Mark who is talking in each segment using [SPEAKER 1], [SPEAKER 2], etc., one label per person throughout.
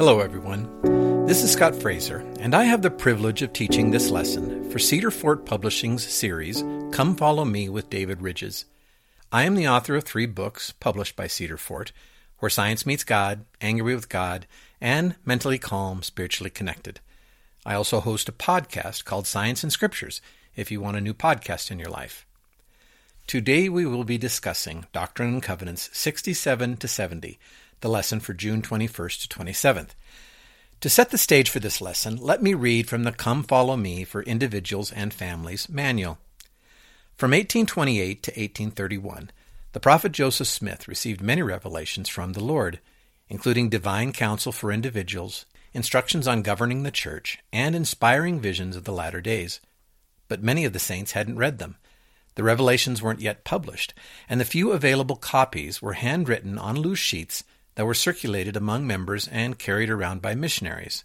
[SPEAKER 1] Hello, everyone. This is Scott Fraser, and I have the privilege of teaching this lesson for Cedar Fort Publishing's series, Come Follow Me with David Ridges. I am the author of three books published by Cedar Fort Where Science Meets God, Angry with God, and Mentally Calm, Spiritually Connected. I also host a podcast called Science and Scriptures if you want a new podcast in your life. Today we will be discussing Doctrine and Covenants 67 to 70 the lesson for June 21st to 27th. To set the stage for this lesson, let me read from the Come Follow Me for Individuals and Families manual. From 1828 to 1831, the prophet Joseph Smith received many revelations from the Lord, including divine counsel for individuals, instructions on governing the church, and inspiring visions of the latter days. But many of the saints hadn't read them. The revelations weren't yet published, and the few available copies were handwritten on loose sheets that were circulated among members and carried around by missionaries.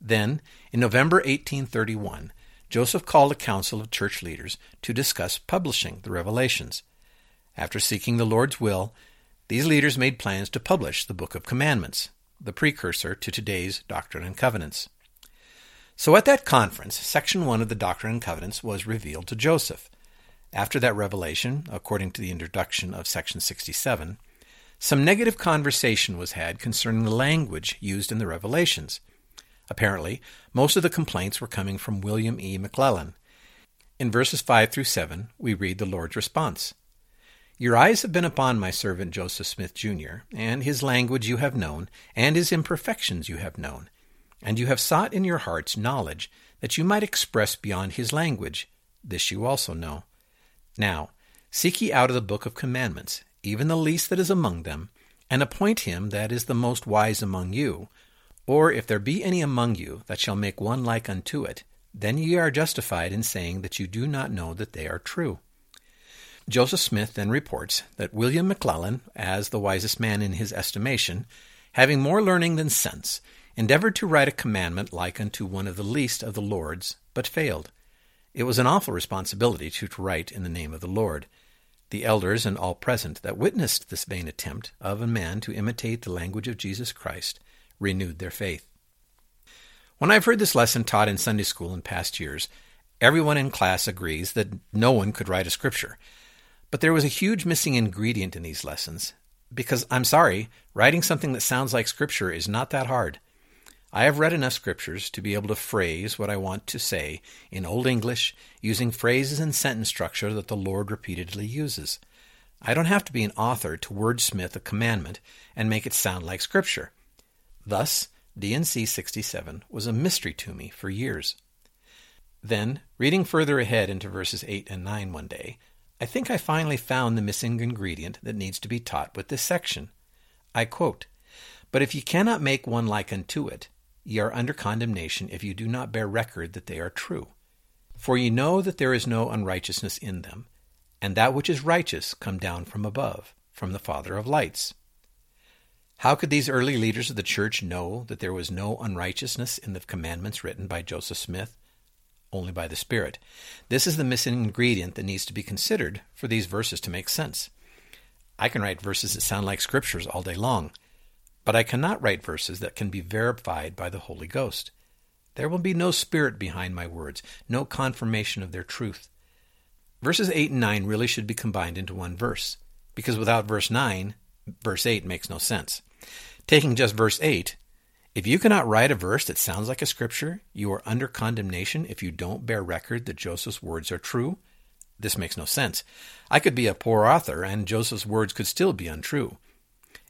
[SPEAKER 1] Then, in November 1831, Joseph called a council of church leaders to discuss publishing the revelations. After seeking the Lord's will, these leaders made plans to publish the Book of Commandments, the precursor to today's Doctrine and Covenants. So at that conference, section 1 of the Doctrine and Covenants was revealed to Joseph. After that revelation, according to the introduction of section 67, some negative conversation was had concerning the language used in the revelations. Apparently, most of the complaints were coming from William E. McLellin. In verses 5 through 7, we read the Lord's response Your eyes have been upon my servant Joseph Smith, Jr., and his language you have known, and his imperfections you have known. And you have sought in your hearts knowledge, that you might express beyond his language. This you also know. Now, seek ye out of the book of commandments even the least that is among them, and appoint him that is the most wise among you. Or if there be any among you that shall make one like unto it, then ye are justified in saying that you do not know that they are true. Joseph Smith then reports that William McLellin, as the wisest man in his estimation, having more learning than sense, endeavored to write a commandment like unto one of the least of the Lord's, but failed. It was an awful responsibility to write in the name of the Lord the elders and all present that witnessed this vain attempt of a man to imitate the language of Jesus Christ renewed their faith. When I've heard this lesson taught in Sunday school in past years, everyone in class agrees that no one could write a scripture. But there was a huge missing ingredient in these lessons, because I'm sorry, writing something that sounds like scripture is not that hard. I have read enough scriptures to be able to phrase what I want to say in Old English using phrases and sentence structure that the Lord repeatedly uses. I don't have to be an author to wordsmith a commandment and make it sound like scripture. Thus, D&C 67 was a mystery to me for years. Then, reading further ahead into verses 8 and 9 one day, I think I finally found the missing ingredient that needs to be taught with this section. I quote, But if ye cannot make one like unto it, ye are under condemnation if you do not bear record that they are true. For ye know that there is no unrighteousness in them, and that which is righteous come down from above, from the Father of lights. How could these early leaders of the church know that there was no unrighteousness in the commandments written by Joseph Smith? Only by the Spirit. This is the missing ingredient that needs to be considered for these verses to make sense. I can write verses that sound like scriptures all day long, but I cannot write verses that can be verified by the Holy Ghost. There will be no spirit behind my words, no confirmation of their truth. Verses 8 and 9 really should be combined into one verse, because without verse 9, verse 8 makes no sense. Taking just verse 8, if you cannot write a verse that sounds like a scripture, you are under condemnation if you don't bear record that Joseph's words are true. This makes no sense. I could be a poor author, and Joseph's words could still be untrue.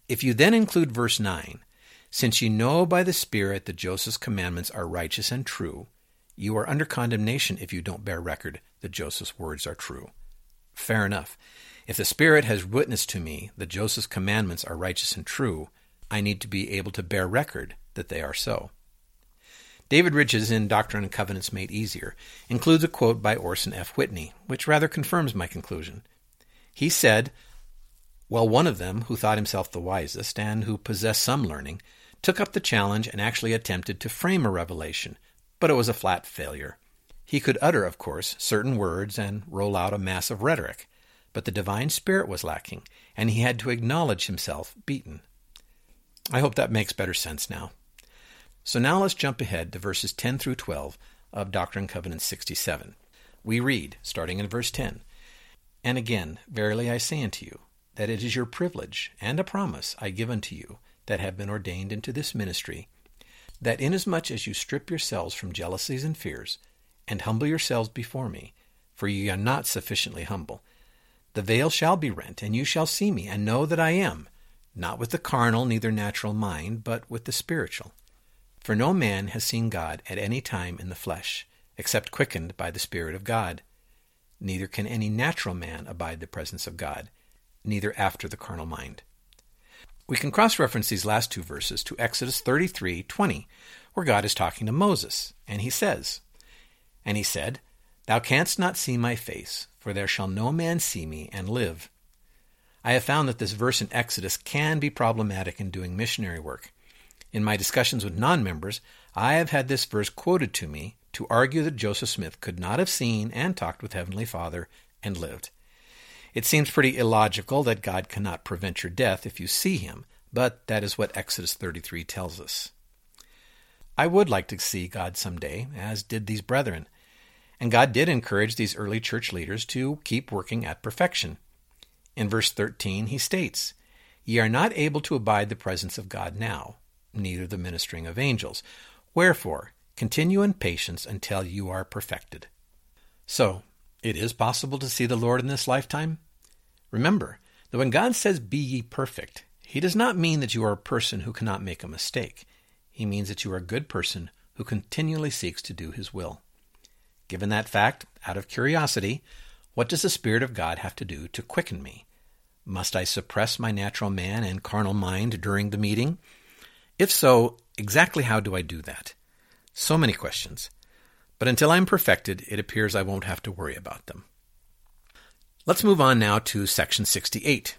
[SPEAKER 1] If you then include verse 9, since you know by the Spirit that Joseph's commandments are righteous and true, you are under condemnation if you don't bear record that Joseph's words are true. Fair enough. If the Spirit has witnessed to me that Joseph's commandments are righteous and true, I need to be able to bear record that they are so. David Ridges in Doctrine and Covenants Made Easier includes a quote by Orson F. Whitney, which rather confirms my conclusion. He said, well, one of them, who thought himself the wisest and who possessed some learning, took up the challenge and actually attempted to frame a revelation, but it was a flat failure. He could utter, of course, certain words and roll out a mass of rhetoric, but the divine spirit was lacking, and he had to acknowledge himself beaten. I hope that makes better sense now. So now let's jump ahead to verses 10 through 12 of Doctrine and Covenants 67. We read, starting in verse 10 And again, verily I say unto you, that it is your privilege and a promise I give unto you that have been ordained into this ministry, that inasmuch as you strip yourselves from jealousies and fears, and humble yourselves before me, for ye are not sufficiently humble, the veil shall be rent, and you shall see me, and know that I am, not with the carnal, neither natural mind, but with the spiritual. For no man has seen God at any time in the flesh, except quickened by the Spirit of God. Neither can any natural man abide the presence of God, neither after the carnal mind. We can cross reference these last two verses to Exodus 33:20, where God is talking to Moses, and he says, And he said, Thou canst not see my face, for there shall no man see me and live. I have found that this verse in Exodus can be problematic in doing missionary work. In my discussions with non members, I have had this verse quoted to me to argue that Joseph Smith could not have seen and talked with Heavenly Father and lived. It seems pretty illogical that God cannot prevent your death if you see Him, but that is what Exodus 33 tells us. I would like to see God someday, as did these brethren. And God did encourage these early church leaders to keep working at perfection. In verse 13, he states, Ye are not able to abide the presence of God now, neither the ministering of angels. Wherefore, continue in patience until you are perfected. So, it is possible to see the Lord in this lifetime? Remember that when God says, Be ye perfect, he does not mean that you are a person who cannot make a mistake. He means that you are a good person who continually seeks to do his will. Given that fact, out of curiosity, what does the Spirit of God have to do to quicken me? Must I suppress my natural man and carnal mind during the meeting? If so, exactly how do I do that? So many questions. But until I'm perfected, it appears I won't have to worry about them. Let's move on now to section 68.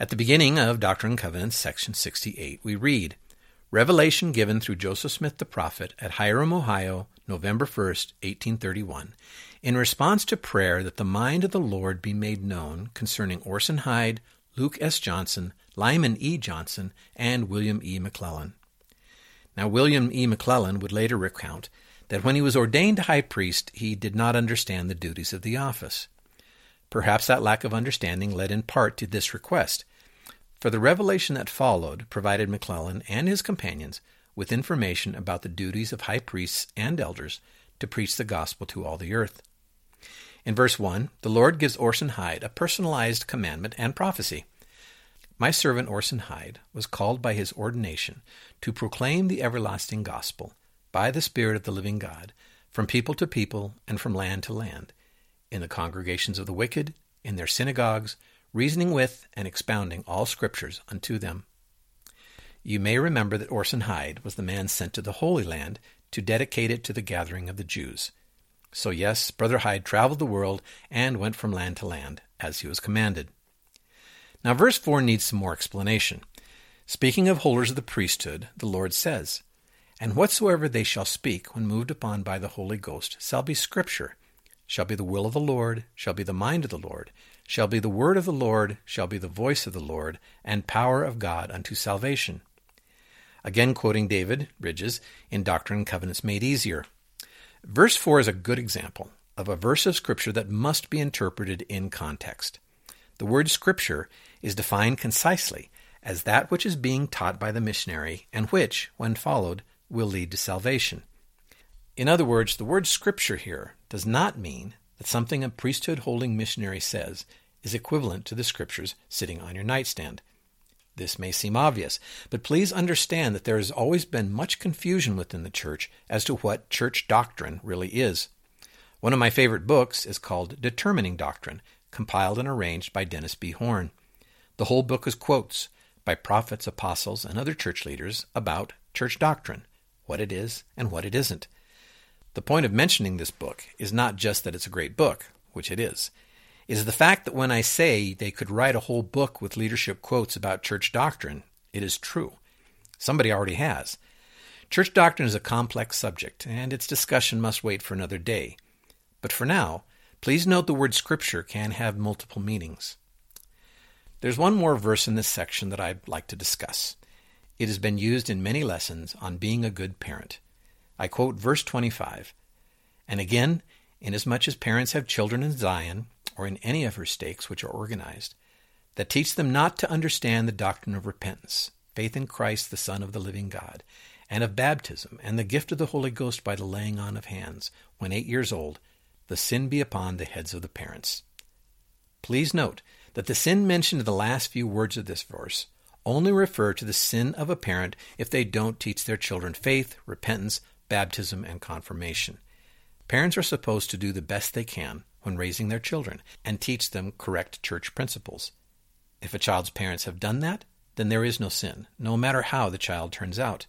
[SPEAKER 1] At the beginning of Doctrine and Covenants, section 68, we read Revelation given through Joseph Smith the prophet at Hiram, Ohio, November 1st, 1831, in response to prayer that the mind of the Lord be made known concerning Orson Hyde, Luke S. Johnson, Lyman E. Johnson, and William E. McLellin. Now, William E. McLellin would later recount that when he was ordained high priest, he did not understand the duties of the office. Perhaps that lack of understanding led in part to this request, for the revelation that followed provided McLellin and his companions with information about the duties of high priests and elders to preach the gospel to all the earth. In verse 1, the Lord gives Orson Hyde a personalized commandment and prophecy. My servant Orson Hyde was called by his ordination to proclaim the everlasting gospel by the Spirit of the living God, from people to people and from land to land, in the congregations of the wicked, in their synagogues, reasoning with and expounding all scriptures unto them. You may remember that Orson Hyde was the man sent to the Holy Land to dedicate it to the gathering of the Jews. So, yes, Brother Hyde traveled the world and went from land to land, as he was commanded. Now, verse 4 needs some more explanation. Speaking of holders of the priesthood, the Lord says, and whatsoever they shall speak when moved upon by the Holy Ghost shall be Scripture, shall be the will of the Lord, shall be the mind of the Lord, shall be the word of the Lord, shall be the voice of the Lord, and power of God unto salvation. Again, quoting David Ridges in Doctrine and Covenants Made Easier. Verse 4 is a good example of a verse of Scripture that must be interpreted in context. The word Scripture is defined concisely as that which is being taught by the missionary and which, when followed, will lead to salvation. In other words, the word scripture here does not mean that something a priesthood holding missionary says is equivalent to the scriptures sitting on your nightstand. This may seem obvious, but please understand that there has always been much confusion within the church as to what church doctrine really is. One of my favorite books is called Determining Doctrine, compiled and arranged by Dennis B. Horne. The whole book is quotes by prophets, apostles, and other church leaders about church doctrine what it is and what it isn't. The point of mentioning this book is not just that it's a great book, which it is. Is the fact that when I say they could write a whole book with leadership quotes about church doctrine, it is true. Somebody already has. Church doctrine is a complex subject, and its discussion must wait for another day. But for now, please note the word scripture can have multiple meanings. There's one more verse in this section that I'd like to discuss. It has been used in many lessons on being a good parent. I quote verse 25. And again, inasmuch as parents have children in Zion, or in any of her stakes which are organized, that teach them not to understand the doctrine of repentance, faith in Christ, the Son of the living God, and of baptism, and the gift of the Holy Ghost by the laying on of hands, when eight years old, the sin be upon the heads of the parents. Please note that the sin mentioned in the last few words of this verse only refer to the sin of a parent if they don't teach their children faith, repentance, baptism, and confirmation. Parents are supposed to do the best they can when raising their children and teach them correct church principles. If a child's parents have done that, then there is no sin, no matter how the child turns out.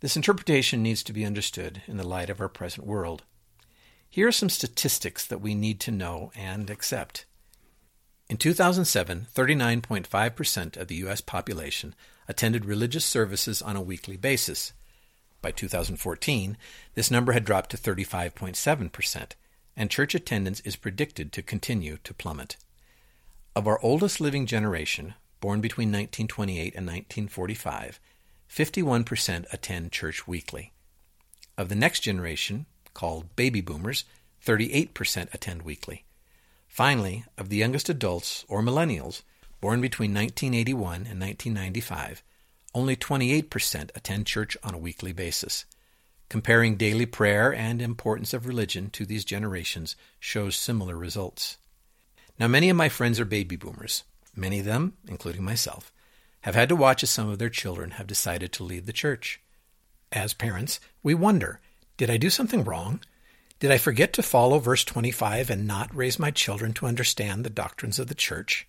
[SPEAKER 1] This interpretation needs to be understood in the light of our present world. Here are some statistics that we need to know and accept. In 2007, 39.5% of the U.S. population attended religious services on a weekly basis. By 2014, this number had dropped to 35.7%, and church attendance is predicted to continue to plummet. Of our oldest living generation, born between 1928 and 1945, 51% attend church weekly. Of the next generation, called baby boomers, 38% attend weekly. Finally, of the youngest adults, or millennials, born between 1981 and 1995, only 28% attend church on a weekly basis. Comparing daily prayer and importance of religion to these generations shows similar results. Now, many of my friends are baby boomers. Many of them, including myself, have had to watch as some of their children have decided to leave the church. As parents, we wonder did I do something wrong? Did I forget to follow verse 25 and not raise my children to understand the doctrines of the church?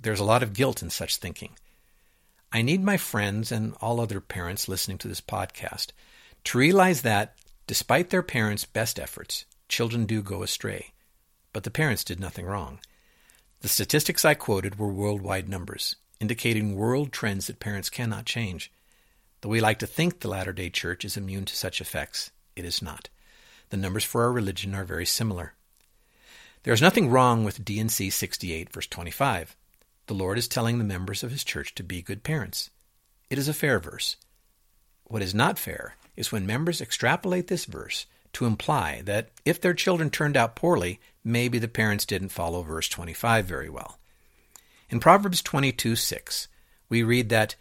[SPEAKER 1] There's a lot of guilt in such thinking. I need my friends and all other parents listening to this podcast to realize that, despite their parents' best efforts, children do go astray. But the parents did nothing wrong. The statistics I quoted were worldwide numbers, indicating world trends that parents cannot change. Though we like to think the Latter day Church is immune to such effects, it is not. The numbers for our religion are very similar. There is nothing wrong with D&C 68, verse 25. The Lord is telling the members of His church to be good parents. It is a fair verse. What is not fair is when members extrapolate this verse to imply that if their children turned out poorly, maybe the parents didn't follow verse 25 very well. In Proverbs 22 6, we read that,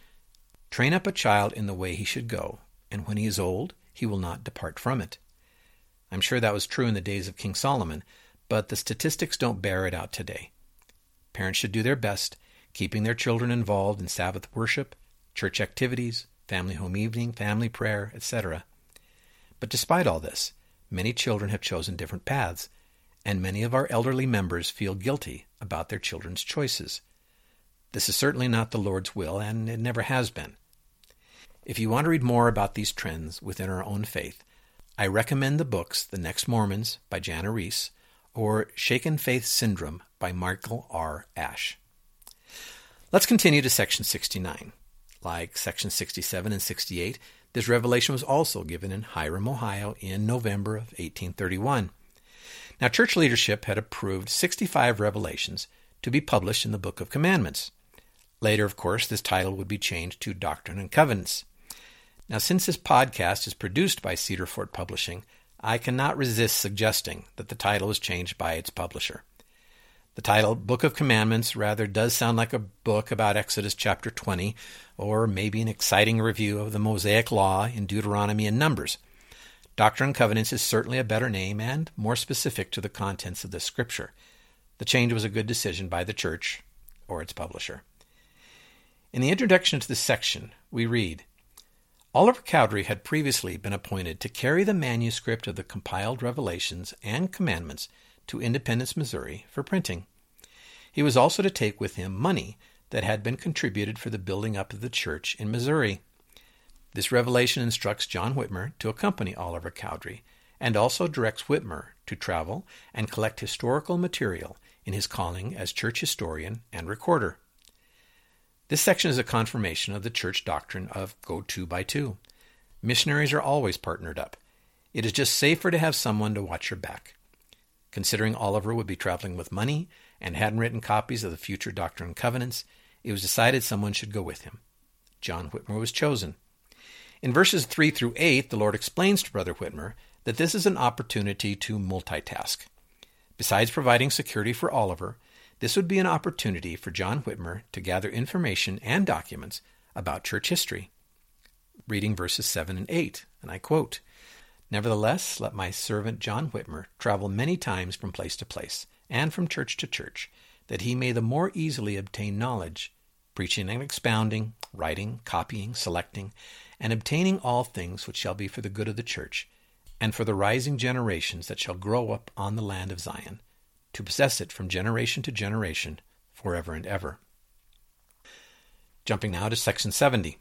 [SPEAKER 1] Train up a child in the way he should go, and when he is old, he will not depart from it. I'm sure that was true in the days of King Solomon, but the statistics don't bear it out today. Parents should do their best, keeping their children involved in Sabbath worship, church activities, family home evening, family prayer, etc. But despite all this, many children have chosen different paths, and many of our elderly members feel guilty about their children's choices. This is certainly not the Lord's will, and it never has been. If you want to read more about these trends within our own faith, I recommend the books The Next Mormons by Jana Riess or Shaken Faith Syndrome by Michael R. Ash. Let's continue to section 69. Like section 67 and 68, this revelation was also given in Hiram, Ohio in November of 1831. Now, church leadership had approved 65 revelations to be published in the Book of Commandments. Later, of course, this title would be changed to Doctrine and Covenants. Now, since this podcast is produced by Cedar Fort Publishing, I cannot resist suggesting that the title is changed by its publisher. The title, Book of Commandments, rather does sound like a book about Exodus chapter 20, or maybe an exciting review of the Mosaic Law in Deuteronomy and Numbers. Doctrine and Covenants is certainly a better name and more specific to the contents of the scripture. The change was a good decision by the church or its publisher. In the introduction to this section, we read Oliver Cowdery had previously been appointed to carry the manuscript of the compiled Revelations and Commandments to Independence, Missouri for printing. He was also to take with him money that had been contributed for the building up of the church in Missouri. This revelation instructs John Whitmer to accompany Oliver Cowdery and also directs Whitmer to travel and collect historical material in his calling as church historian and recorder. This section is a confirmation of the church doctrine of go two by two. Missionaries are always partnered up. It is just safer to have someone to watch your back. Considering Oliver would be traveling with money and hadn't written copies of the future Doctrine and Covenants, it was decided someone should go with him. John Whitmer was chosen. In verses 3 through 8, the Lord explains to Brother Whitmer that this is an opportunity to multitask. Besides providing security for Oliver, this would be an opportunity for John Whitmer to gather information and documents about church history. Reading verses 7 and 8, and I quote Nevertheless, let my servant John Whitmer travel many times from place to place, and from church to church, that he may the more easily obtain knowledge, preaching and expounding, writing, copying, selecting, and obtaining all things which shall be for the good of the church, and for the rising generations that shall grow up on the land of Zion, to possess it from generation to generation, forever and ever. Jumping now to section 70.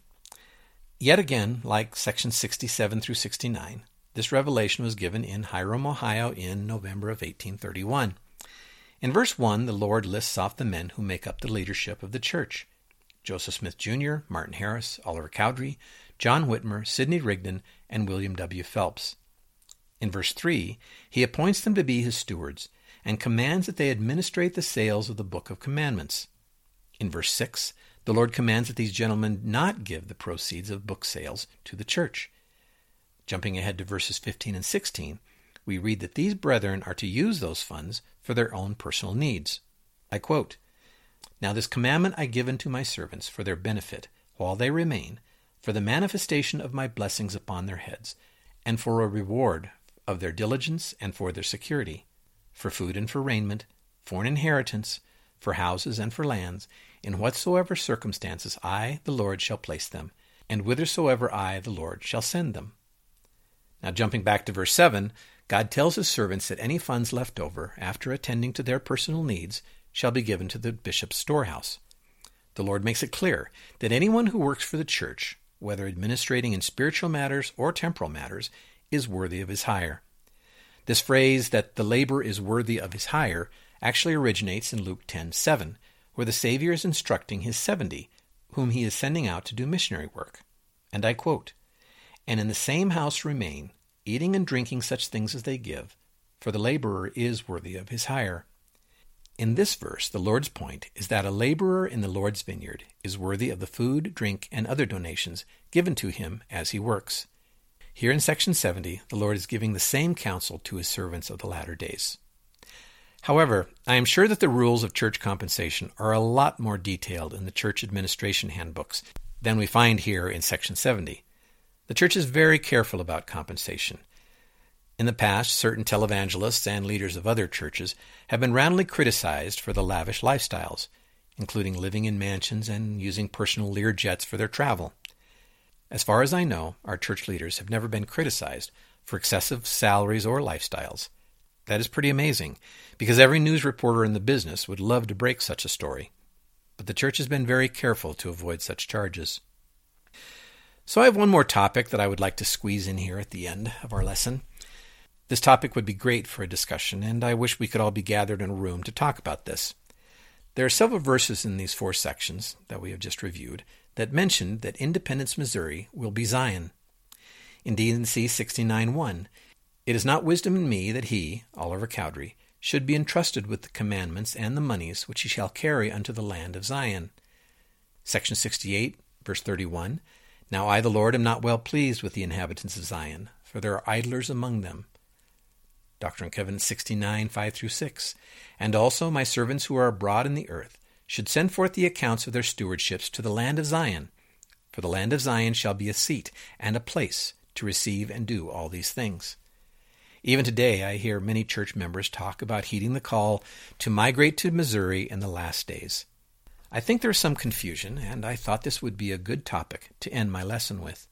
[SPEAKER 1] Yet again, like section 67 through 69, this revelation was given in Hiram, Ohio in November of 1831. In verse 1, the Lord lists off the men who make up the leadership of the church Joseph Smith Jr., Martin Harris, Oliver Cowdery, John Whitmer, Sidney Rigdon, and William W. Phelps. In verse 3, he appoints them to be his stewards and commands that they administrate the sales of the Book of Commandments. In verse 6, the Lord commands that these gentlemen not give the proceeds of book sales to the church. Jumping ahead to verses 15 and 16, we read that these brethren are to use those funds for their own personal needs. I quote, Now this commandment I give unto my servants for their benefit, while they remain, for the manifestation of my blessings upon their heads, and for a reward of their diligence and for their security, for food and for raiment, for an inheritance, for houses and for lands, in whatsoever circumstances I, the Lord, shall place them, and whithersoever I, the Lord, shall send them. Now, jumping back to verse 7, God tells his servants that any funds left over, after attending to their personal needs, shall be given to the bishop's storehouse. The Lord makes it clear that anyone who works for the church, whether administrating in spiritual matters or temporal matters, is worthy of his hire. This phrase that the labor is worthy of his hire actually originates in Luke 10:7, where the Savior is instructing his 70, whom he is sending out to do missionary work. And I quote, and in the same house remain, eating and drinking such things as they give, for the laborer is worthy of his hire. In this verse, the Lord's point is that a laborer in the Lord's vineyard is worthy of the food, drink, and other donations given to him as he works. Here in section 70, the Lord is giving the same counsel to his servants of the latter days. However, I am sure that the rules of church compensation are a lot more detailed in the church administration handbooks than we find here in section 70. The church is very careful about compensation. In the past, certain televangelists and leaders of other churches have been roundly criticized for the lavish lifestyles, including living in mansions and using personal Lear jets for their travel. As far as I know, our church leaders have never been criticized for excessive salaries or lifestyles. That is pretty amazing, because every news reporter in the business would love to break such a story. But the church has been very careful to avoid such charges. So I have one more topic that I would like to squeeze in here at the end of our lesson. This topic would be great for a discussion, and I wish we could all be gathered in a room to talk about this. There are several verses in these four sections that we have just reviewed that mentioned that Independence, Missouri will be Zion. In D&C 69.1, it is not wisdom in me that he, Oliver Cowdery, should be entrusted with the commandments and the monies which he shall carry unto the land of Zion. Section 68, verse 31, now I, the Lord, am not well pleased with the inhabitants of Zion, for there are idlers among them. Doctrine and Covenants 69, 5 through 6. And also my servants who are abroad in the earth should send forth the accounts of their stewardships to the land of Zion. For the land of Zion shall be a seat and a place to receive and do all these things. Even today, I hear many church members talk about heeding the call to migrate to Missouri in the last days. I think there's some confusion, and I thought this would be a good topic to end my lesson with.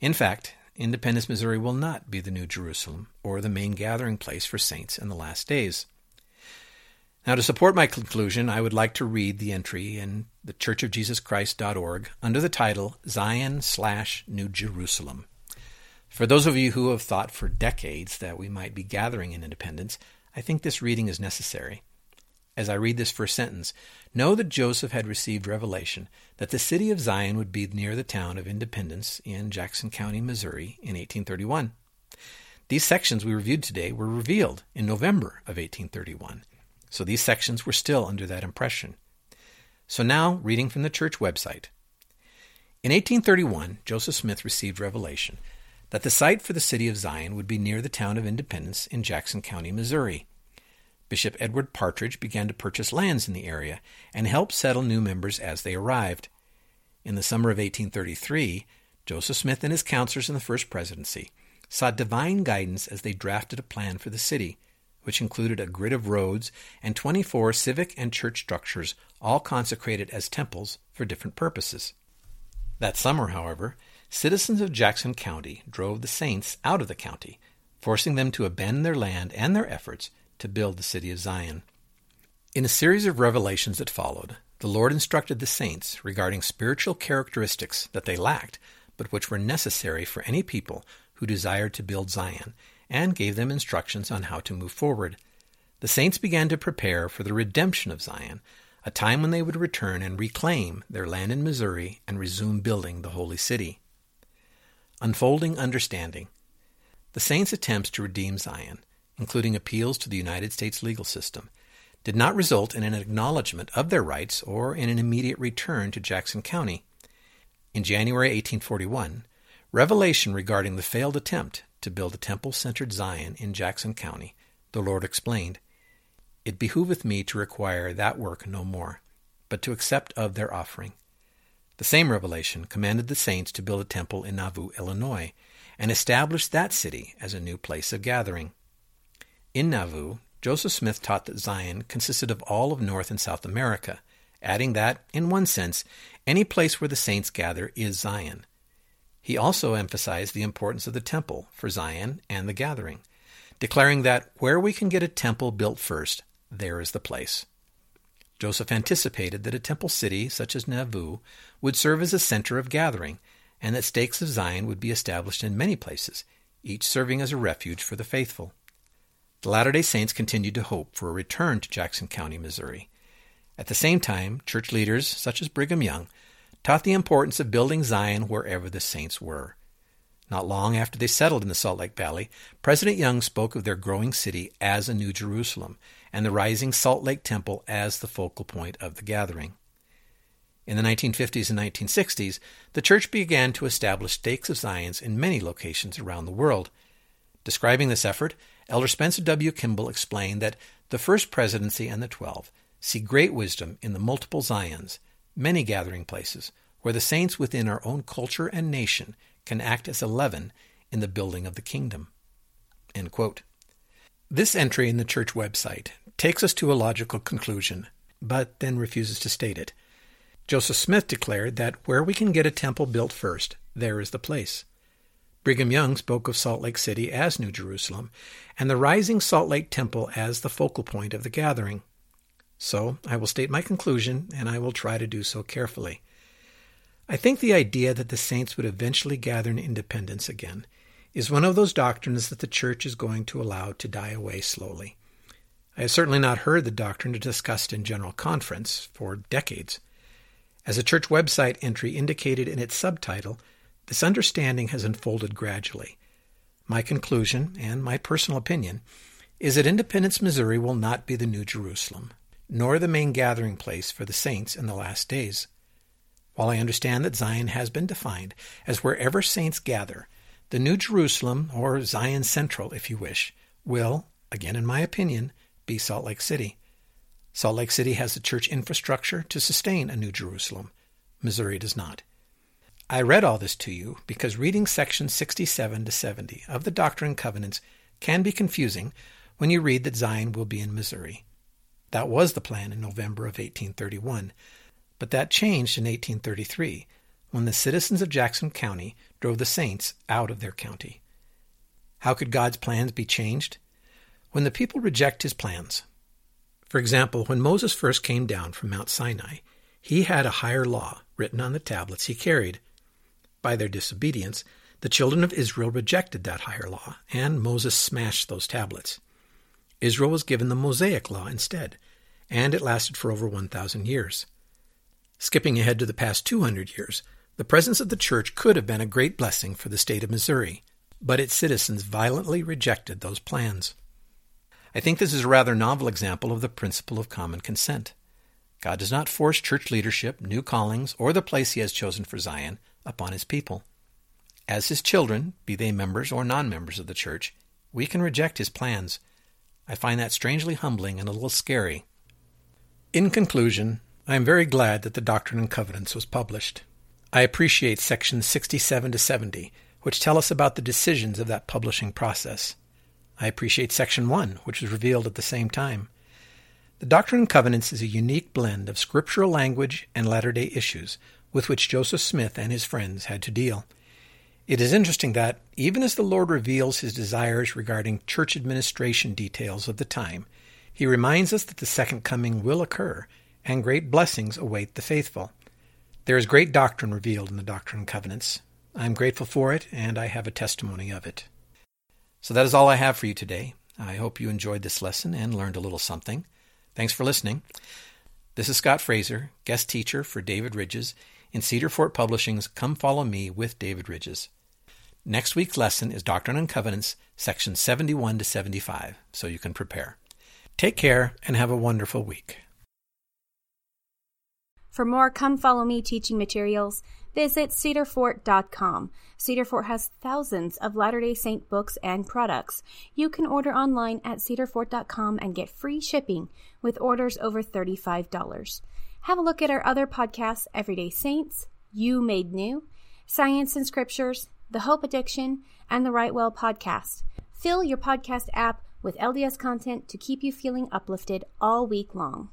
[SPEAKER 1] In fact, Independence, Missouri will not be the New Jerusalem or the main gathering place for saints in the last days. Now, to support my conclusion, I would like to read the entry in the churchofjesuschrist.org under the title Zion slash New Jerusalem. For those of you who have thought for decades that we might be gathering in Independence, I think this reading is necessary as I read this first sentence, know that Joseph had received revelation that the city of Zion would be near the town of Independence in Jackson County, Missouri in 1831. These sections we reviewed today were revealed in November of 1831, so these sections were still under that impression. So now, reading from the church website. In 1831, Joseph Smith received revelation that the site for the city of Zion would be near the town of Independence in Jackson County, Missouri. Bishop Edward Partridge began to purchase lands in the area and help settle new members as they arrived. In the summer of 1833, Joseph Smith and his counselors in the First Presidency sought divine guidance as they drafted a plan for the city, which included a grid of roads and 24 civic and church structures, all consecrated as temples for different purposes. That summer, however, citizens of Jackson County drove the saints out of the county, forcing them to abandon their land and their efforts to build the city of Zion. In a series of revelations that followed, the Lord instructed the saints regarding spiritual characteristics that they lacked, but which were necessary for any people who desired to build Zion, and gave them instructions on how to move forward. The saints began to prepare for the redemption of Zion, a time when they would return and reclaim their land in Missouri and resume building the holy city. Unfolding understanding. The saints' attempts to redeem Zion, including appeals to the United States legal system, did not result in an acknowledgement of their rights or in an immediate return to Jackson County. In January 1841, revelation regarding the failed attempt to build a temple centered Zion in Jackson County, the Lord explained, it behooveth me to require that work no more, but to accept of their offering. The same revelation commanded the saints to build a temple in Nauvoo, Illinois, and establish that city as a new place of gathering. In Nauvoo, Joseph Smith taught that Zion consisted of all of North and South America, adding that, in one sense, any place where the saints gather is Zion. He also emphasized the importance of the temple for Zion and the gathering, declaring that where we can get a temple built first, there is the place. Joseph anticipated that a temple city such as Nauvoo would serve as a center of gathering, and that stakes of Zion would be established in many places, each serving as a refuge for the faithful. The Latter day Saints continued to hope for a return to Jackson County, Missouri. At the same time, church leaders such as Brigham Young taught the importance of building Zion wherever the saints were. Not long after they settled in the Salt Lake Valley, President Young spoke of their growing city as a New Jerusalem and the rising Salt Lake Temple as the focal point of the gathering. In the 1950s and 1960s, the church began to establish stakes of Zions in many locations around the world. Describing this effort, Elder Spencer W. Kimball explained that the First Presidency and the Twelve see great wisdom in the multiple Zions, many gathering places, where the saints within our own culture and nation can act as a leaven in the building of the kingdom. This entry in the church website takes us to a logical conclusion, but then refuses to state it. Joseph Smith declared that where we can get a temple built first, there is the place. Brigham Young spoke of Salt Lake City as New Jerusalem, and the rising Salt Lake Temple as the focal point of the gathering. So I will state my conclusion, and I will try to do so carefully. I think the idea that the saints would eventually gather in independence again is one of those doctrines that the church is going to allow to die away slowly. I have certainly not heard the doctrine discussed in General Conference for decades. As a church website entry indicated in its subtitle, this understanding has unfolded gradually. My conclusion, and my personal opinion, is that Independence, Missouri will not be the New Jerusalem, nor the main gathering place for the saints in the last days. While I understand that Zion has been defined as wherever saints gather, the New Jerusalem, or Zion Central if you wish, will, again in my opinion, be Salt Lake City. Salt Lake City has the church infrastructure to sustain a New Jerusalem. Missouri does not. I read all this to you because reading sections 67 to 70 of the Doctrine and Covenants can be confusing when you read that Zion will be in Missouri. That was the plan in November of 1831, but that changed in 1833 when the citizens of Jackson County drove the saints out of their county. How could God's plans be changed? When the people reject his plans. For example, when Moses first came down from Mount Sinai, he had a higher law written on the tablets he carried. By their disobedience, the children of Israel rejected that higher law, and Moses smashed those tablets. Israel was given the Mosaic law instead, and it lasted for over 1,000 years. Skipping ahead to the past 200 years, the presence of the church could have been a great blessing for the state of Missouri, but its citizens violently rejected those plans. I think this is a rather novel example of the principle of common consent. God does not force church leadership, new callings, or the place He has chosen for Zion upon his people. As his children, be they members or non members of the church, we can reject his plans. I find that strangely humbling and a little scary. In conclusion, I am very glad that the Doctrine and Covenants was published. I appreciate sections 67 to 70, which tell us about the decisions of that publishing process. I appreciate section 1, which was revealed at the same time. The Doctrine and Covenants is a unique blend of scriptural language and latter day issues with which Joseph Smith and his friends had to deal. It is interesting that, even as the Lord reveals his desires regarding church administration details of the time, he reminds us that the second coming will occur and great blessings await the faithful. There is great doctrine revealed in the Doctrine and Covenants. I am grateful for it, and I have a testimony of it. So that is all I have for you today. I hope you enjoyed this lesson and learned a little something. Thanks for listening. This is Scott Fraser, guest teacher for David Ridges in Cedar Fort Publishing's Come Follow Me with David Ridges. Next week's lesson is Doctrine and Covenants, section 71 to 75, so you can prepare. Take care and have a wonderful week.
[SPEAKER 2] For more Come Follow Me teaching materials, visit cedarfort.com. Cedarfort has thousands of Latter day Saint books and products. You can order online at cedarfort.com and get free shipping with orders over $35. Have a look at our other podcasts Everyday Saints, You Made New, Science and Scriptures, The Hope Addiction, and the Right Well podcast. Fill your podcast app with LDS content to keep you feeling uplifted all week long.